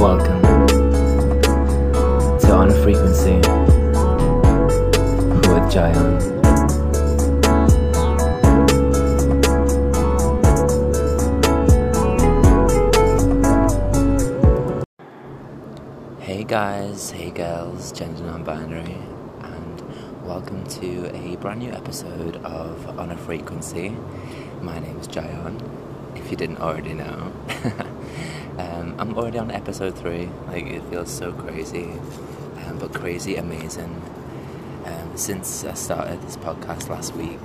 Welcome to On Frequency with Jayan. Hey guys, hey girls, gender non-binary, and welcome to a brand new episode of On a Frequency. My name is Jayan, if you didn't already know. um, I'm already on episode three. Like it feels so crazy, um, but crazy amazing. Um, since I started this podcast last week,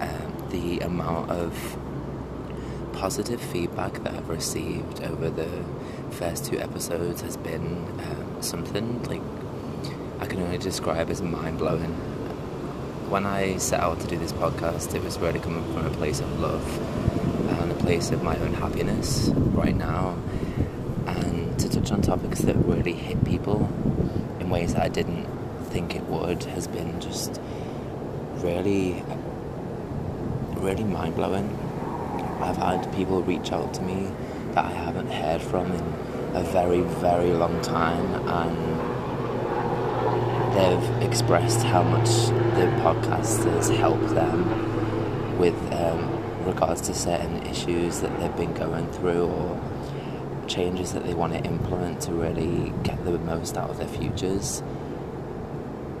um, the amount of positive feedback that I've received over the first two episodes has been um, something like I can only describe as mind blowing. When I set out to do this podcast, it was really coming from a place of love and a place of my own happiness right now, and to touch on topics that really hit people in ways that I didn't think it would has been just really, really mind blowing. I've had people reach out to me that I haven't heard from in a very, very long time, and they've expressed how much the podcast has helped them with um, regards to certain issues that they've been going through or changes that they want to implement to really get the most out of their futures.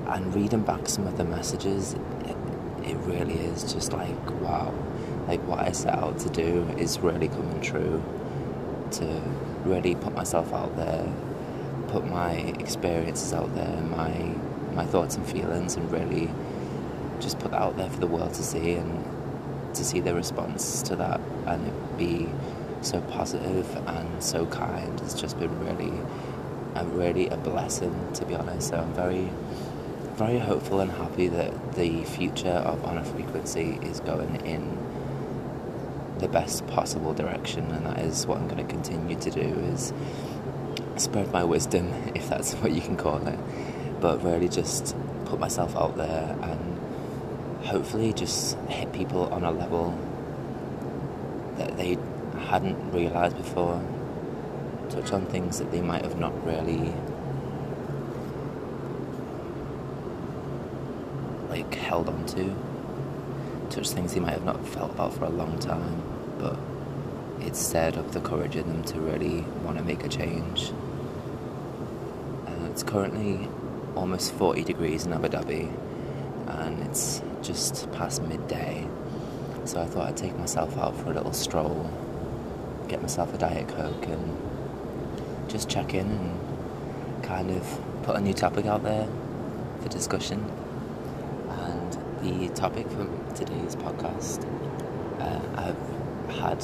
And reading back some of the messages, it, it really is just like, wow, like what I set out to do is really coming true. To really put myself out there, put my experiences out there, my my thoughts and feelings, and really just put that out there for the world to see and to see the response to that, and it be so positive and so kind. It's just been really, really a blessing to be honest. So I'm very, very hopeful and happy that the future of On a Frequency is going in the best possible direction, and that is what I'm going to continue to do is spread my wisdom, if that's what you can call it, but really just put myself out there and hopefully just hit people on a level that they hadn't realized before, touch on things that they might have not really like held on to. Touch things they might have not felt about for a long time, but instead of the courage in them to really want to make a change. Uh, it's currently almost 40 degrees in Abu Dhabi, and it's just past midday. So I thought I'd take myself out for a little stroll, get myself a Diet Coke, and just check in and kind of put a new topic out there for discussion. And the topic for today's podcast, uh, I've had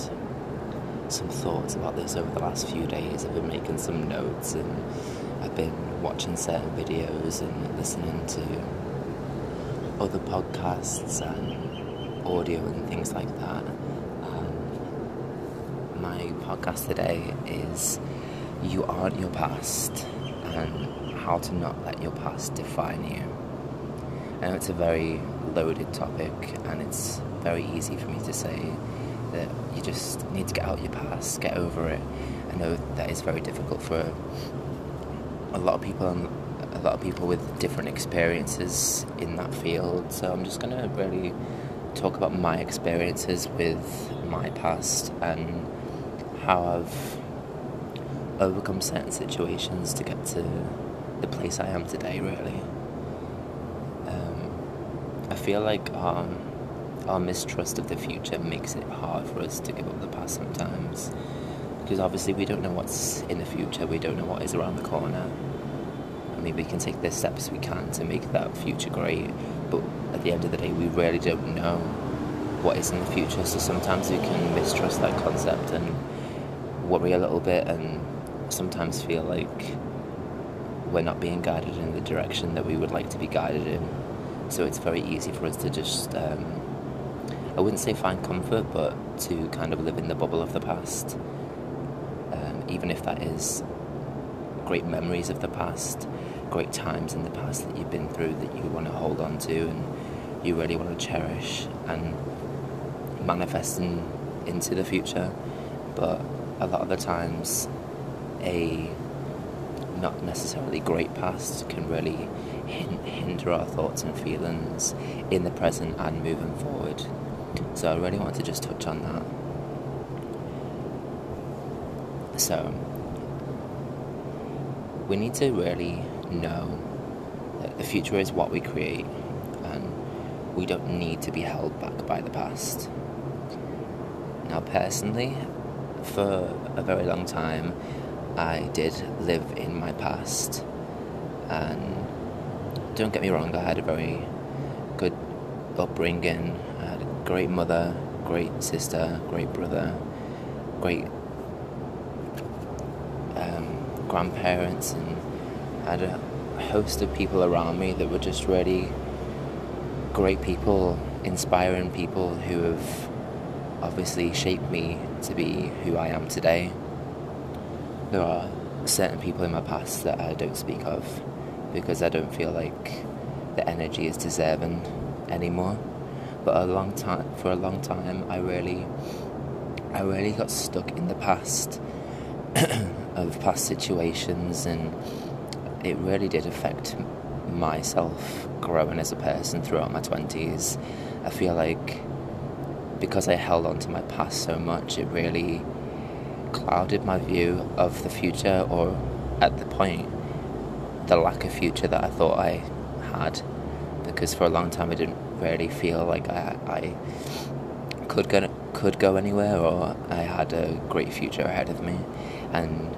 some thoughts about this over the last few days. I've been making some notes and I've been watching certain videos and listening to other podcasts and audio and things like that. Um, my podcast today is You Aren't Your Past and How to Not Let Your Past Define You. I know it's a very loaded topic and it's very easy for me to say that you just need to get out your past, get over it. I know that is very difficult for a lot of people a lot of people with different experiences in that field. So I'm just going to really talk about my experiences with my past and how I've overcome certain situations to get to the place I am today, really. Um, I feel like um, our mistrust of the future makes it hard for us to give up the past sometimes. Because obviously, we don't know what's in the future, we don't know what is around the corner. Mean, we can take the steps we can to make that future great, but at the end of the day, we really don't know what is in the future, so sometimes we can mistrust that concept and worry a little bit and sometimes feel like we're not being guided in the direction that we would like to be guided in. So it's very easy for us to just, um, I wouldn't say find comfort, but to kind of live in the bubble of the past. Um, even if that is great memories of the past, great times in the past that you've been through that you want to hold on to and you really want to cherish and manifest in, into the future. But a lot of the times a not necessarily great past can really hinder our thoughts and feelings in the present and moving forward. So I really want to just touch on that. So we need to really know that the future is what we create and we don't need to be held back by the past. Now, personally, for a very long time, I did live in my past, and don't get me wrong, I had a very good upbringing. I had a great mother, great sister, great brother, great um, grandparents, and had a host of people around me that were just really great people, inspiring people who have obviously shaped me to be who I am today. There are certain people in my past that I don't speak of because I don't feel like the energy is deserving anymore. But a long time, for a long time, I really, I really got stuck in the past of past situations, and it really did affect myself growing as a person throughout my twenties. I feel like because I held on to my past so much, it really clouded my view of the future, or at the point, the lack of future that I thought I had. Because for a long time, I didn't really feel like I, I could go could go anywhere, or I had a great future ahead of me, and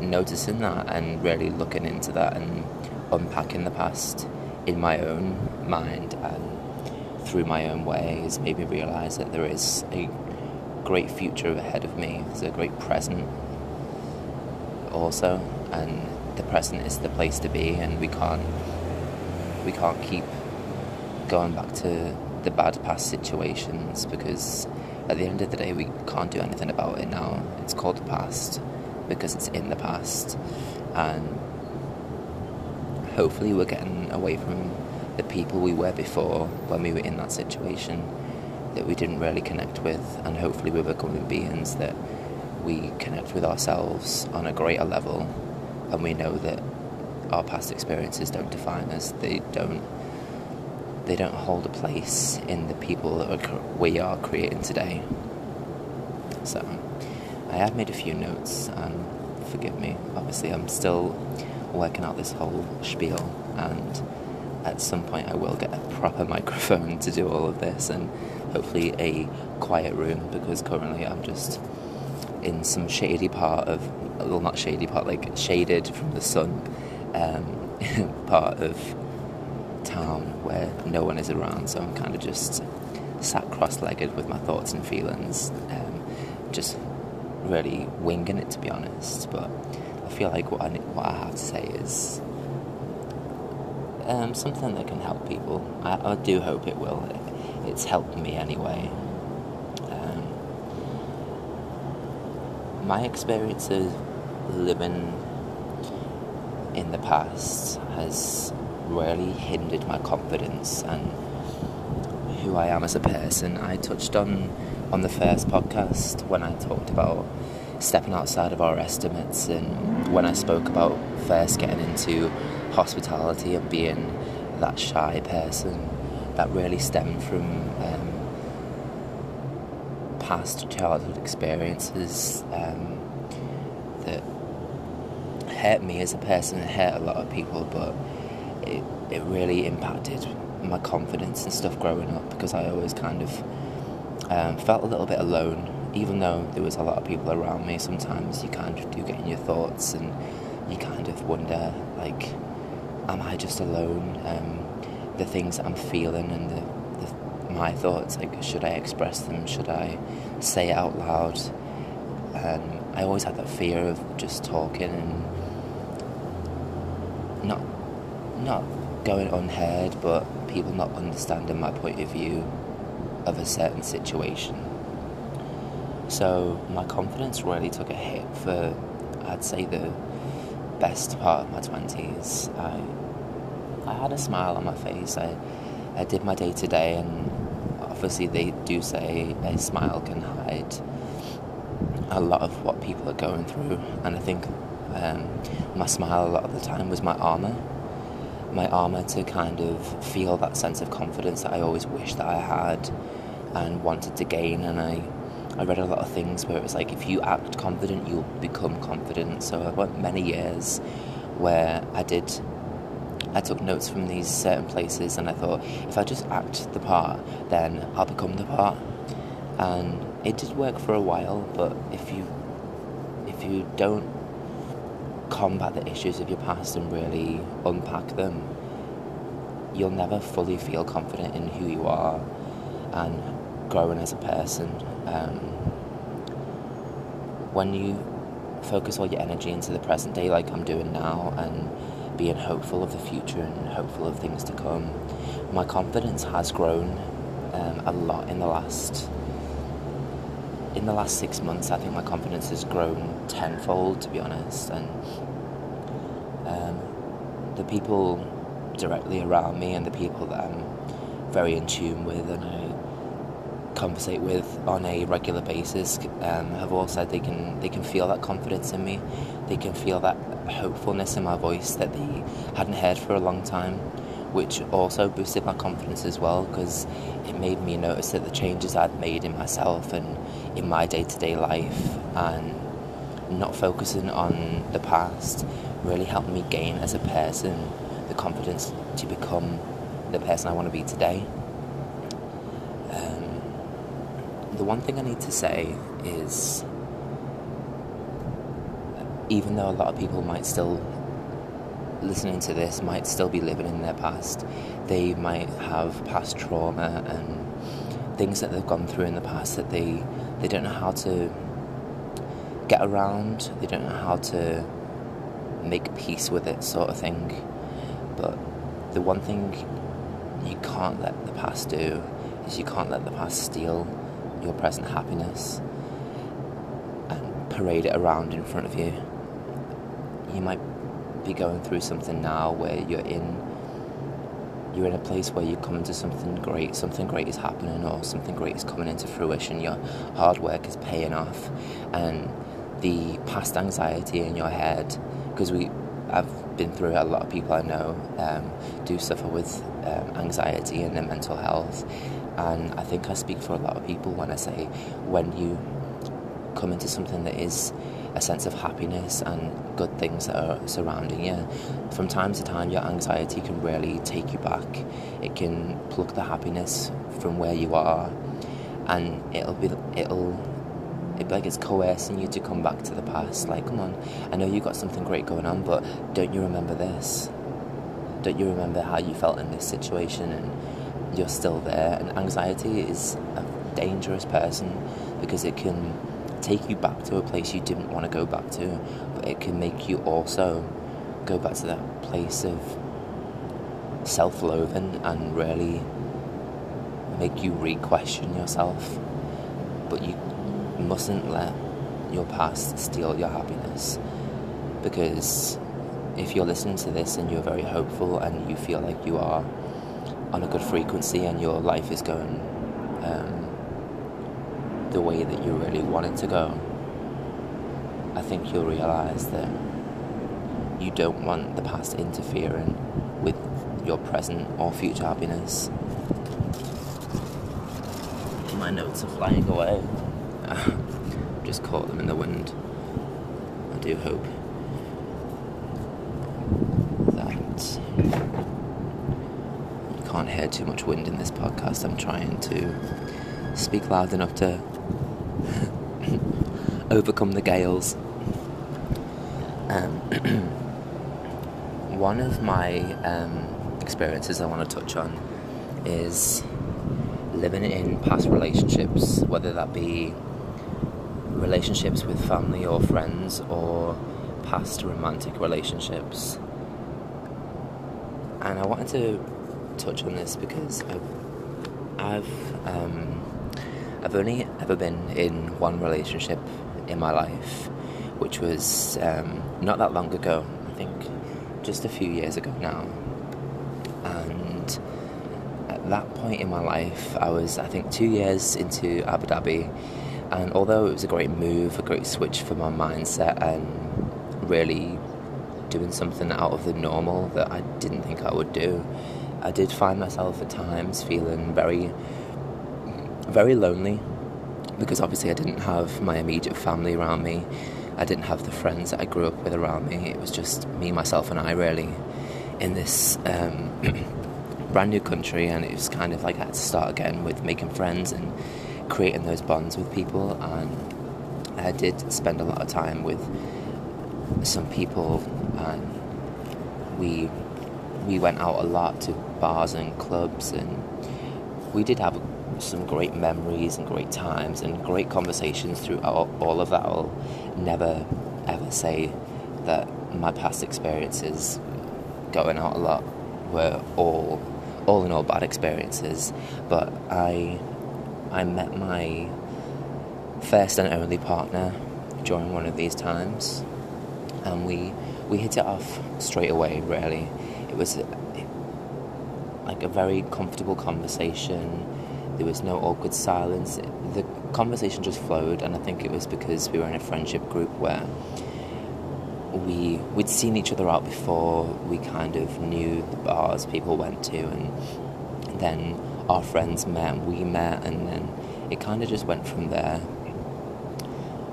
noticing that and really looking into that and unpacking the past in my own mind and through my own ways made me realize that there is a great future ahead of me. There's a great present also, and the present is the place to be, and we can't we can't keep going back to the bad past situations because at the end of the day we can't do anything about it now. It's called the past because it's in the past, and hopefully we're getting away from the people we were before when we were in that situation that we didn't really connect with, and hopefully we're becoming beings that we connect with ourselves on a greater level, and we know that our past experiences don't define us. They don't. They don't hold a place in the people that we are creating today. So, I have made a few notes, and forgive me. Obviously, I'm still working out this whole spiel, and at some point I will get a proper microphone to do all of this and hopefully a quiet room because currently I'm just in some shady part of well not shady part like shaded from the sun um, part of town where no one is around so I'm kind of just sat cross-legged with my thoughts and feelings um, just really winging it to be honest but I feel like what I, what I have to say is um, something that can help people. I, I, do hope it will. It's helped me anyway. Um, my experiences living in the past has really hindered my confidence and who I am as a person. I touched on on the first podcast when I talked about stepping outside of our estimates and when I spoke about first getting into hospitality and being that shy person that really stemmed from um, past childhood experiences um, that hurt me as a person and hurt a lot of people, but it, it really impacted my confidence and stuff growing up because I always kind of um, felt a little bit alone. Even though there was a lot of people around me, sometimes you kind of do get in your thoughts and you kind of wonder, like, am I just alone? Um, the things I'm feeling and the, the, my thoughts, like, should I express them? Should I say it out loud? And I always had that fear of just talking and not not going unheard, but people not understanding my point of view of a certain situation. So my confidence really took a hit for, I'd say, the best part of my 20s. I, I had a smile on my face. I, I did my day to day, and obviously, they do say a smile can hide a lot of what people are going through, and I think um, my smile a lot of the time was my armor. My armor to kind of feel that sense of confidence that I always wished that I had and wanted to gain. And I, I read a lot of things where it was like, if you act confident, you'll become confident. So I went many years where I did I took notes from these certain places and I thought if I just act the part then I'll become the part and it did work for a while but if you if you don't combat the issues of your past and really unpack them you'll never fully feel confident in who you are and growing as a person um, when you focus all your energy into the present day like I'm doing now and being hopeful of the future and hopeful of things to come. My confidence has grown um, a lot in the last in the last six months. I think my confidence has grown tenfold, to be honest, and um, the people directly around me and the people that I'm very in tune with and I conversate with on a regular basis um, have all said they can they can feel that confidence in me. They can feel that hopefulness in my voice that they hadn't heard for a long time, which also boosted my confidence as well because it made me notice that the changes I'd made in myself and in my day to day life and not focusing on the past really helped me gain as a person the confidence to become the person I want to be today. Um, the one thing I need to say is even though a lot of people might still listening to this might still be living in their past. They might have past trauma and things that they've gone through in the past that they they don't know how to get around. They don't know how to make peace with it sort of thing. But the one thing you can't let the past do is you can't let the past steal your present happiness and parade it around in front of you. You might be going through something now where you're in you're in a place where you're coming to something great, something great is happening or something great is coming into fruition, your hard work is paying off. And the past anxiety in your head because we I've been through it, a lot of people I know um, do suffer with um, anxiety and their mental health. And I think I speak for a lot of people when I say when you come into something that is a sense of happiness and good things that are surrounding you. From time to time, your anxiety can really take you back. It can pluck the happiness from where you are, and it'll be it'll it like it's coercing you to come back to the past. Like, come on, I know you got something great going on, but don't you remember this? Don't you remember how you felt in this situation and you're still there? And anxiety is a dangerous person because it can take you back to a place you didn't want to go back to, but it can make you also go back to that place of self loathing and really make you re question yourself. But you mustn't let your past steal your happiness because if you're listening to this and you're very hopeful and you feel like you are on a good frequency and your life is going um, the way that you really want it to go, I think you'll realize that you don't want the past interfering with your present or future happiness. My notes are flying away. Just caught them in the wind. I do hope that you can't hear too much wind in this podcast. I'm trying to speak loud enough to overcome the gales. Um, one of my um, experiences I want to touch on is living in past relationships, whether that be relationships with family or friends or past romantic relationships. And I wanted to touch on this because I've, I've um, I've only ever been in one relationship in my life, which was um, not that long ago. I think just a few years ago now. And at that point in my life, I was, I think, two years into Abu Dhabi, And although it was a great move, a great switch for my mindset, and really doing something out of the normal that I didn't think I would do, I did find myself at times feeling very, very lonely because obviously I didn't have my immediate family around me. I didn't have the friends that I grew up with around me. It was just me, myself, and I really in this um, brand new country, and it was kind of like I had to start again with making friends and creating those bonds with people. And I did spend a lot of time with some people, and we we went out a lot to bars and clubs, and we did have some great memories and great times and great conversations through all, all of that. I'll never ever say that my past experiences going out a lot were all all in all bad experiences but I I met my first and only partner during one of these times and we we hit it off straight away really it was like a very comfortable conversation there was no awkward silence. The conversation just flowed, and I think it was because we were in a friendship group where we we'd seen each other out before. We kind of knew the bars people went to, and then our friends met, and we met, and then it kind of just went from there.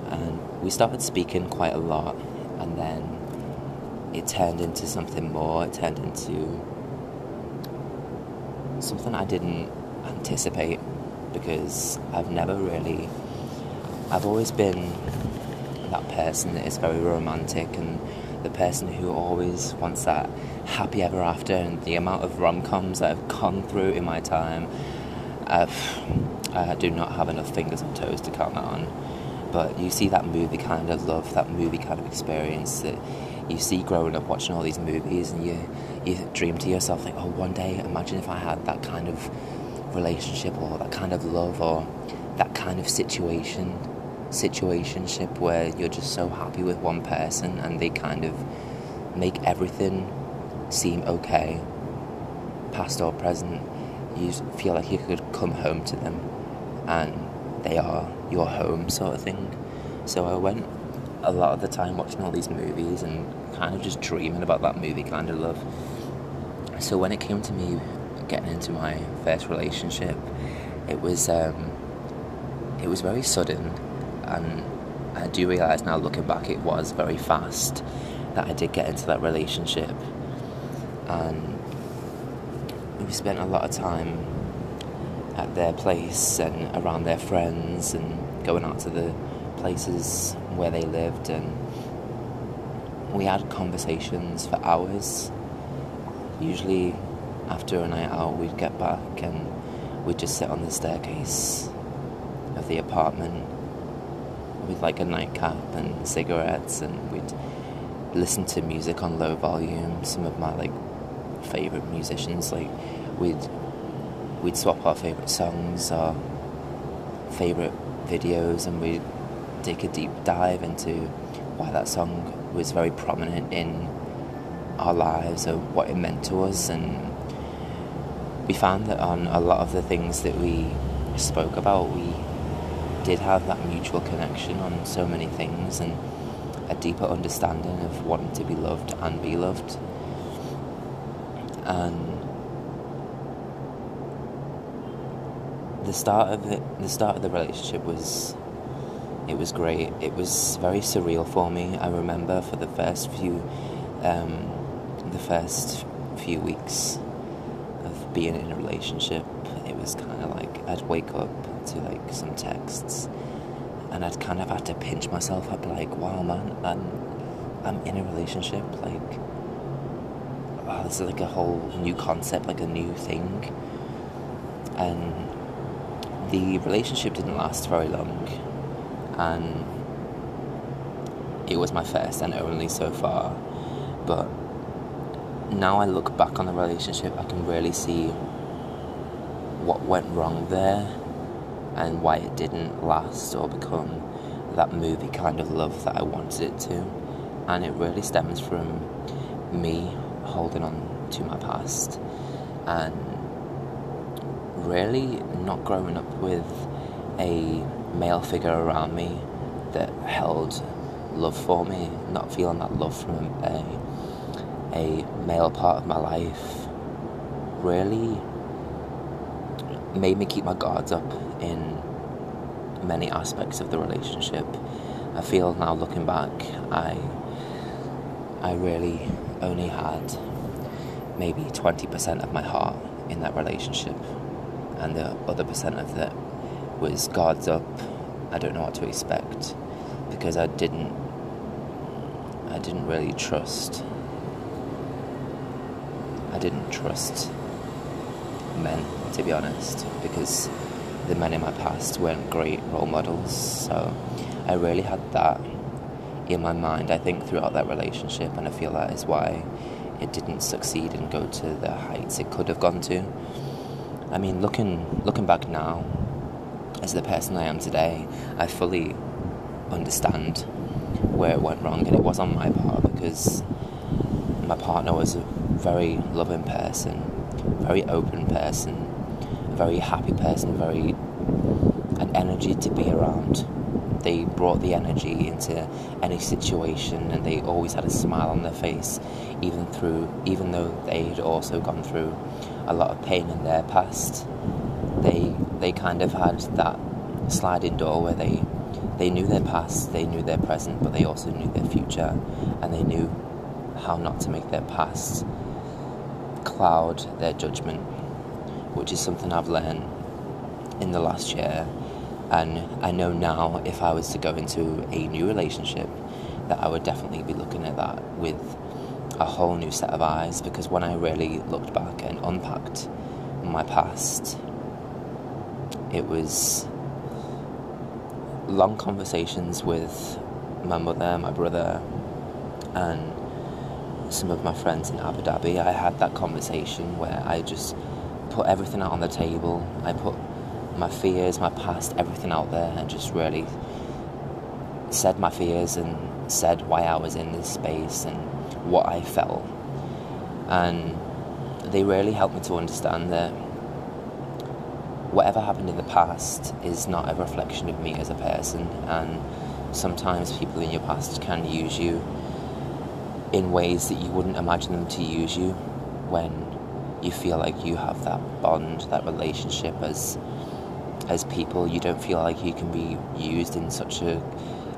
And we started speaking quite a lot, and then it turned into something more. It turned into something I didn't anticipate because I've never really. I've always been that person that is very romantic and the person who always wants that happy ever after. And the amount of rom coms that I've gone through in my time, I've, I do not have enough fingers and toes to count that on. But you see that movie kind of love, that movie kind of experience that you see growing up watching all these movies, and you you dream to yourself like, oh, one day, imagine if I had that kind of relationship or that kind of love or that kind of situation situationship where you're just so happy with one person and they kind of make everything seem okay past or present you feel like you could come home to them and they are your home sort of thing. So i went a lot of the time watching all these movies and kind of just dreaming about that movie kind of love. So when it came to me getting into my first relationship, it was um, it was very sudden, and I do realise now looking back, it was very fast that I did get into that relationship, and we spent a lot of time at their place and around their friends and going out to the places where they lived. And we had conversations for hours usually after a night out, we'd get back and we'd just sit on the staircase of the apartment with like a nightcap and cigarettes, and we'd listen to music on low volume. Some of my like favorite musicians, like we'd we'd swap our favorite songs, our favorite videos, and we'd take a deep dive into why that song was very prominent in our lives or what it meant to us and we found that on a lot of the things that we spoke about, we did have that mutual connection on so many things and a deeper understanding of wanting to be loved and be loved. And the start of the start of the relationship was, it was great. It was very surreal for me. I remember for the first few, um, the first few weeks being in a relationship, it was kind of like I'd wake up to like some texts, and I'd kind of have to pinch myself. I'd be like, "Wow, man, I'm I'm in a relationship. Like, wow, this is like a whole new concept, like a new thing." And the relationship didn't last very long, and it was my first and only so far, but now I look back on the relationship, I can really see what went wrong there and why it didn't last or become that movie kind of love that I wanted it to. And it really stems from me holding on to my past and really not growing up with a male figure around me that held love for me, not feeling that love from a, a male part of my life, really made me keep my guards up in many aspects of the relationship. I feel now looking back, I I really only had maybe 20% of my heart in that relationship, and the other percent of that was guards up. I don't know what to expect because I didn't I didn't really trust I didn't trust men to be honest because the men in my past weren't great role models so I really had that in my mind I think throughout that relationship and I feel that is why it didn't succeed and go to the heights it could have gone to. I mean looking looking back now as the person I am today I fully understand where it went wrong and it was on my part because my partner was a very loving person very open person a very happy person very an energy to be around. They brought the energy into any situation and they always had a smile on their face even through even though they had also gone through a lot of pain in their past. They they kind of had that sliding door where they they knew their past they knew their present but they also knew their future and they knew how not to make their past cloud their judgment which is something I've learned in the last year. And I know now if I was to go into a new relationship that I would definitely be looking at that with a whole new set of eyes because when I really looked back and unpacked my past, it was long conversations with my mother, my brother, and some of my friends in Abu Dhabi. I had that conversation where I just put everything out on the table. I put my fears, my past, everything out there, and just really said my fears and said why I was in this space and what I felt. And they really helped me to understand that whatever happened in the past is not a reflection of me as a person. And sometimes people in your past can use you in ways that you wouldn't imagine them to use you when you feel like you have that bond, that relationship as as people. You don't feel like you can be used in such a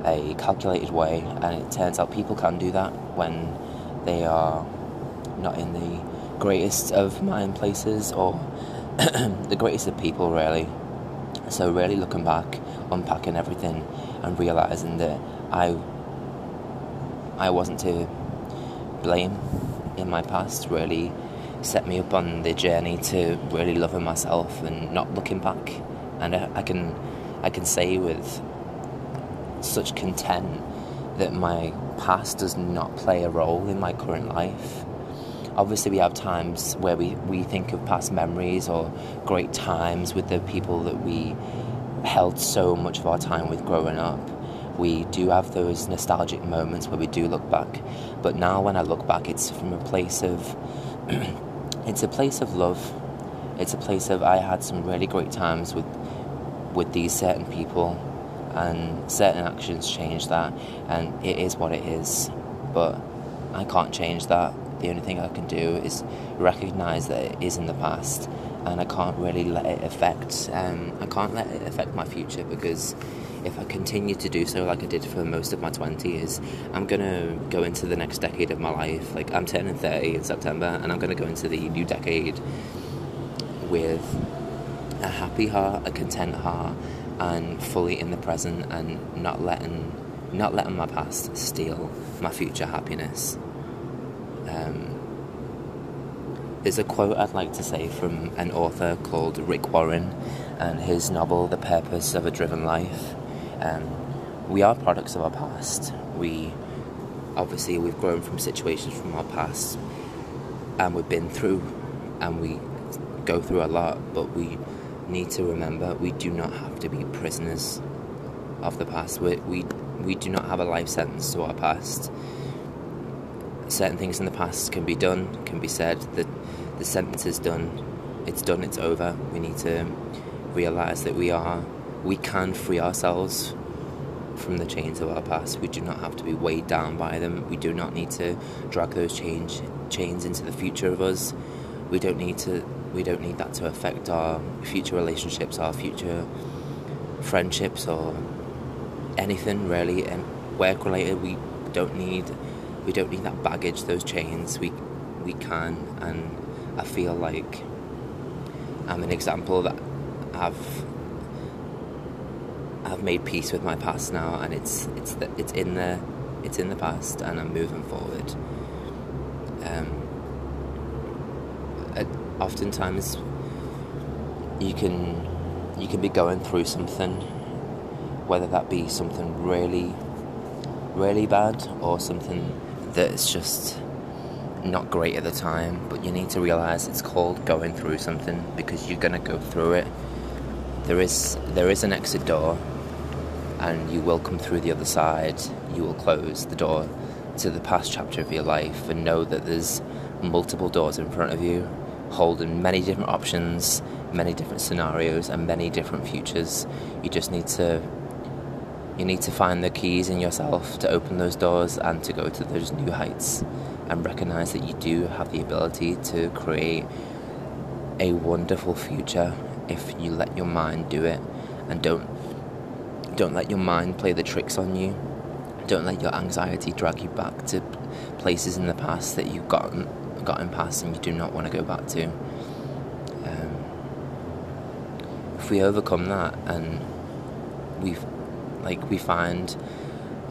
a calculated way, and it turns out people can do that when they are not in the greatest of mind places or the greatest of people, really. So, really looking back, unpacking everything, and realizing that I I wasn't to blame in my past really set me up on the journey to really loving myself and not looking back. And I, I can I can say with such content that my past does not play a role in my current life. Obviously, we have times where we, we think of past memories or great times with the people that we held so much of our time with growing up. We do have those nostalgic moments where we do look back, but now when I look back, it's from a place of it's a place of love. It's a place of I had some really great times with with these certain people and certain actions change that and it is what it is. But I can't change that. The only thing I can do is recognize that it is in the past and I can't really let it affect um, I can't let it affect my future because if I continue to do so like I did for most of my 20s I'm gonna go into the next decade of my life like I'm turning 30 in September and I'm gonna go into the new decade with a happy heart a content heart and fully in the present and not letting not letting my past steal my future happiness. Um, there's a quote I'd like to say from an author called Rick Warren and his novel The Purpose of a Driven Life. Um, we are products of our past. We obviously we've grown from situations from our past and we've been through and we go through a lot, but we need to remember we do not have to be prisoners of the past. We, we, we do not have a life sentence to our past. Certain things in the past can be done, can be said. The, the sentence is done. It's done, it's over. We need to realise that we are we can free ourselves from the chains of our past. We do not have to be weighed down by them. We do not need to drag those change, chains into the future of us. We don't need to. We don't need that to affect our future relationships, our future friendships, or anything really. And work related, we don't need. We don't need that baggage, those chains. We we can, and I feel like I'm an example that I've I've made peace with my past now, and it's it's the, it's in the it's in the past, and I'm moving forward. Um, oftentimes, you can you can be going through something, whether that be something really really bad or something that's just not great at the time, but you need to realize it's called going through something because you're gonna go through it. There is there is an exit door and you will come through the other side. You will close the door to the past chapter of your life and know that there's multiple doors in front of you, holding many different options, many different scenarios, and many different futures. You just need to you need to find the keys in yourself to open those doors and to go to those new heights and recognize that you do have the ability to create a wonderful future if you let your mind do it and don't don't let your mind play the tricks on you. Don't let your anxiety drag you back to places in the past that you've gotten gotten past and you do not want to go back to. Um, if we overcome that and we like we find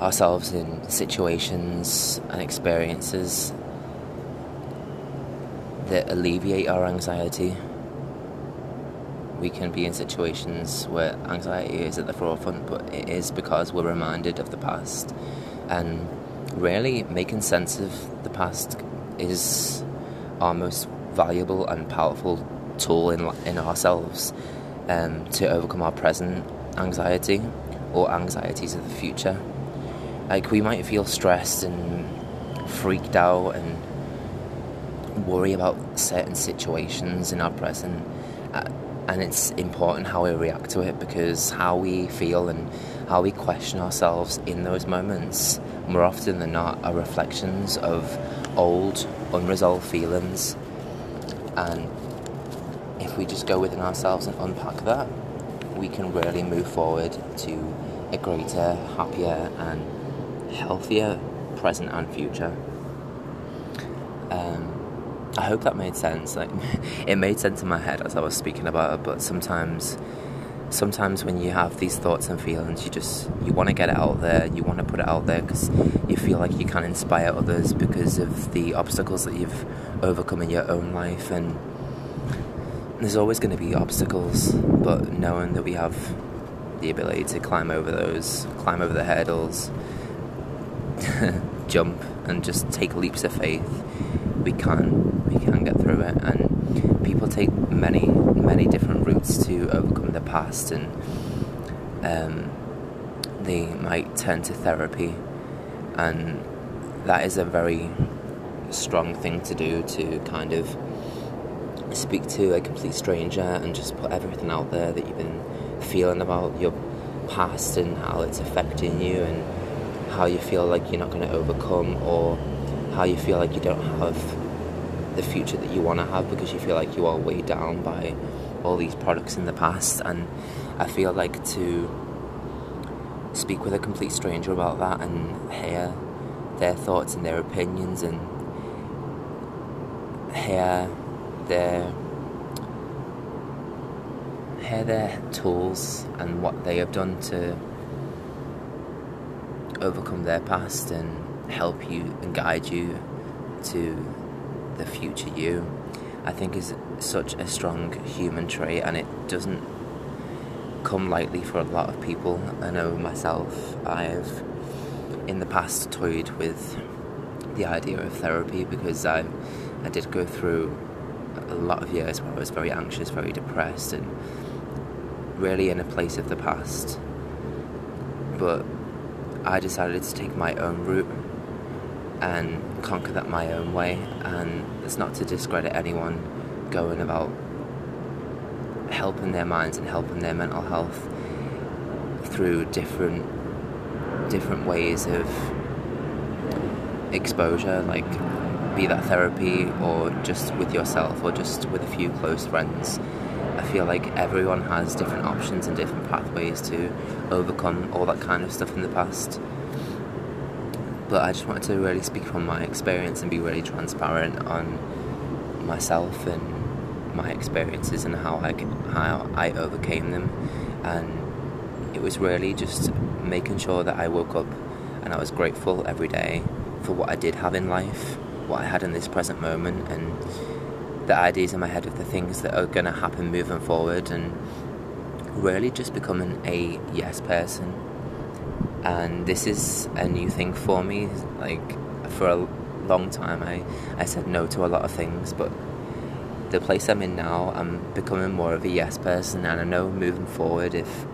ourselves in situations and experiences that alleviate our anxiety we can be in situations where anxiety is at the forefront, but it is because we're reminded of the past. And really, making sense of the past is our most valuable and powerful tool in, in ourselves um, to overcome our present anxiety or anxieties of the future. Like, we might feel stressed and freaked out and worry about certain situations in our present. And it's important how we react to it because how we feel and how we question ourselves in those moments more often than not are reflections of old unresolved feelings. And if we just go within ourselves and unpack that we can really move forward to a greater happier and healthier present and future. Um, I hope that made sense. Like, it made sense in my head as I was speaking about it, but sometimes, sometimes when you have these thoughts and feelings, you just you want to get it out there. You want to put it out there because you feel like you can inspire others because of the obstacles that you've overcome in your own life. And there's always going to be obstacles, but knowing that we have the ability to climb over those, climb over the hurdles, jump, and just take leaps of faith, we can we can get through it. And people take many, many different routes to overcome the past, and um, they might turn to therapy, and that is a very strong thing to do to kind of speak to a complete stranger and just put everything out there that you've been feeling about your past and how it's affecting you and how you feel like you're not going to overcome or how you feel like you don't have the future that you want to have because you feel like you are weighed down by all these products in the past. And I feel like to speak with a complete stranger about that and hear their thoughts and their opinions and hear their hear their tools and what they have done to overcome their past and help you and guide you to the future you, I think is such a strong human trait and it doesn't come lightly for a lot of people. I know myself, I've in the past toyed with the idea of therapy because I, I did go through a lot of years where I was very anxious, very depressed, and really in a place of the past. But I decided to take my own route and conquer that my own way. And it's not to discredit anyone going about helping their minds and helping their mental health. through different different ways of exposure, like be that therapy or just with yourself or just with a few close friends. I feel like everyone has different options and different pathways to overcome all that kind of stuff in the past. But I just wanted to really speak from my experience and be really transparent on myself and my experiences and how I how I overcame them, and it was really just making sure that I woke up and I was grateful every day for what I did have in life, what I had in this present moment, and the ideas in my head of the things that are going to happen moving forward, and really just becoming a yes person. And this is a new thing for me. Like, for a long time, I, I said no to a lot of things, but the place I'm in now, I'm becoming more of a yes person, and I know moving forward if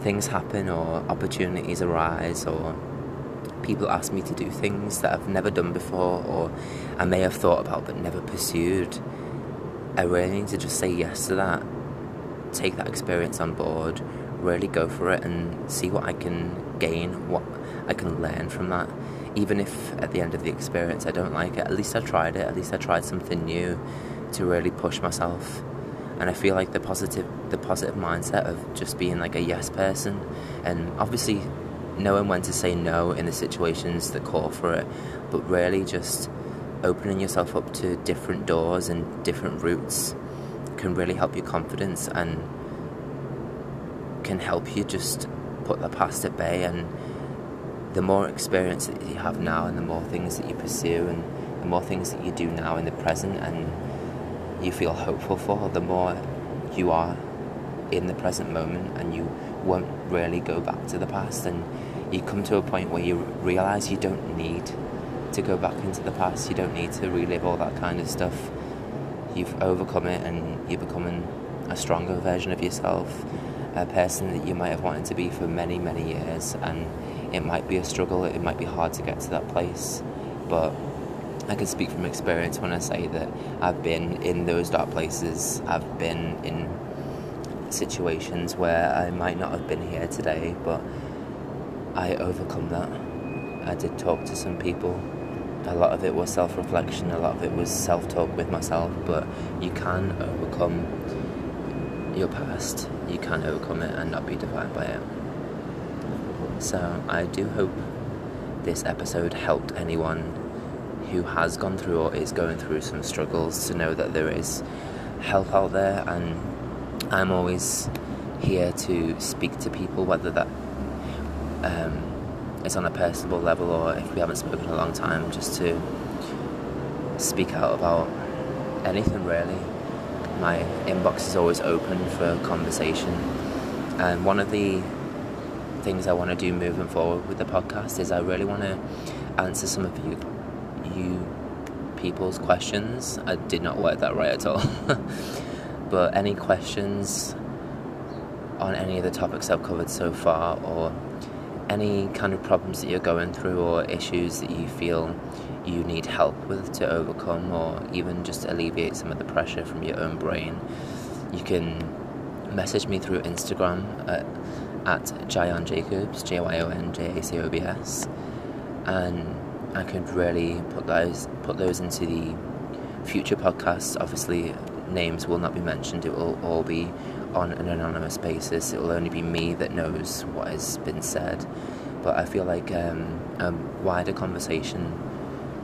things happen or opportunities arise or people ask me to do things that I've never done before or I may have thought about but never pursued, I really need to just say yes to that, take that experience on board, really go for it and see what I can gain, what I can learn from that. Even if at the end of the experience I don't like it, at least I tried it, at least I tried something new to really push myself and I feel like the positive the positive mindset of just being like a yes person and obviously knowing when to say no in the situations that call for it but really just opening yourself up to different doors and different routes can really help your confidence and can help you just put the past at bay. And the more experience that you have now and the more things that you pursue and the more things that you do now in the present and you feel hopeful for, the more you are in the present moment and you won't really go back to the past. And you come to a point where you realize you don't need to go back into the past. You don't need to relive all that kind of stuff. You've overcome it and you're becoming a stronger version of yourself a person that you might have wanted to be for many many years and it might be a struggle it might be hard to get to that place but I can speak from experience when I say that I've been in those dark places. I've been in situations where I might not have been here today, but I overcome that. I did talk to some people. A lot of it was self reflection, a lot of it was self talk with myself, but you can overcome your past. You can overcome it and not be defined by it. So I do hope this episode helped anyone who has gone through or is going through some struggles to know that there is help out there and I'm always here to speak to people whether that um, is on a personal level or if we haven't spoken in a long time just to speak out about anything really my inbox is always open for conversation and one of the things I want to do moving forward with the podcast is I really want to answer some of you you people's questions. I did not work that right at all. but any questions on any of the topics I've covered so far, or any kind of problems that you're going through, or issues that you feel you need help with to overcome, or even just alleviate some of the pressure from your own brain, you can message me through Instagram at, at Jyon Jacobs, J Y O N J A C O B S, and I could really put those put those into the future podcasts. Obviously, names will not be mentioned. It will all be on an anonymous basis. It will only be me that knows what has been said. But I feel like um, a wider conversation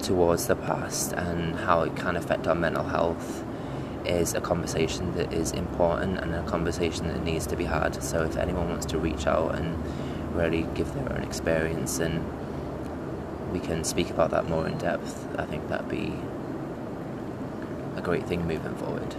towards the past and how it can affect our mental health is a conversation that is important and a conversation that needs to be had. So if anyone wants to reach out and really give their own experience and we can speak about that more in depth, I think that'd be a great thing moving forward.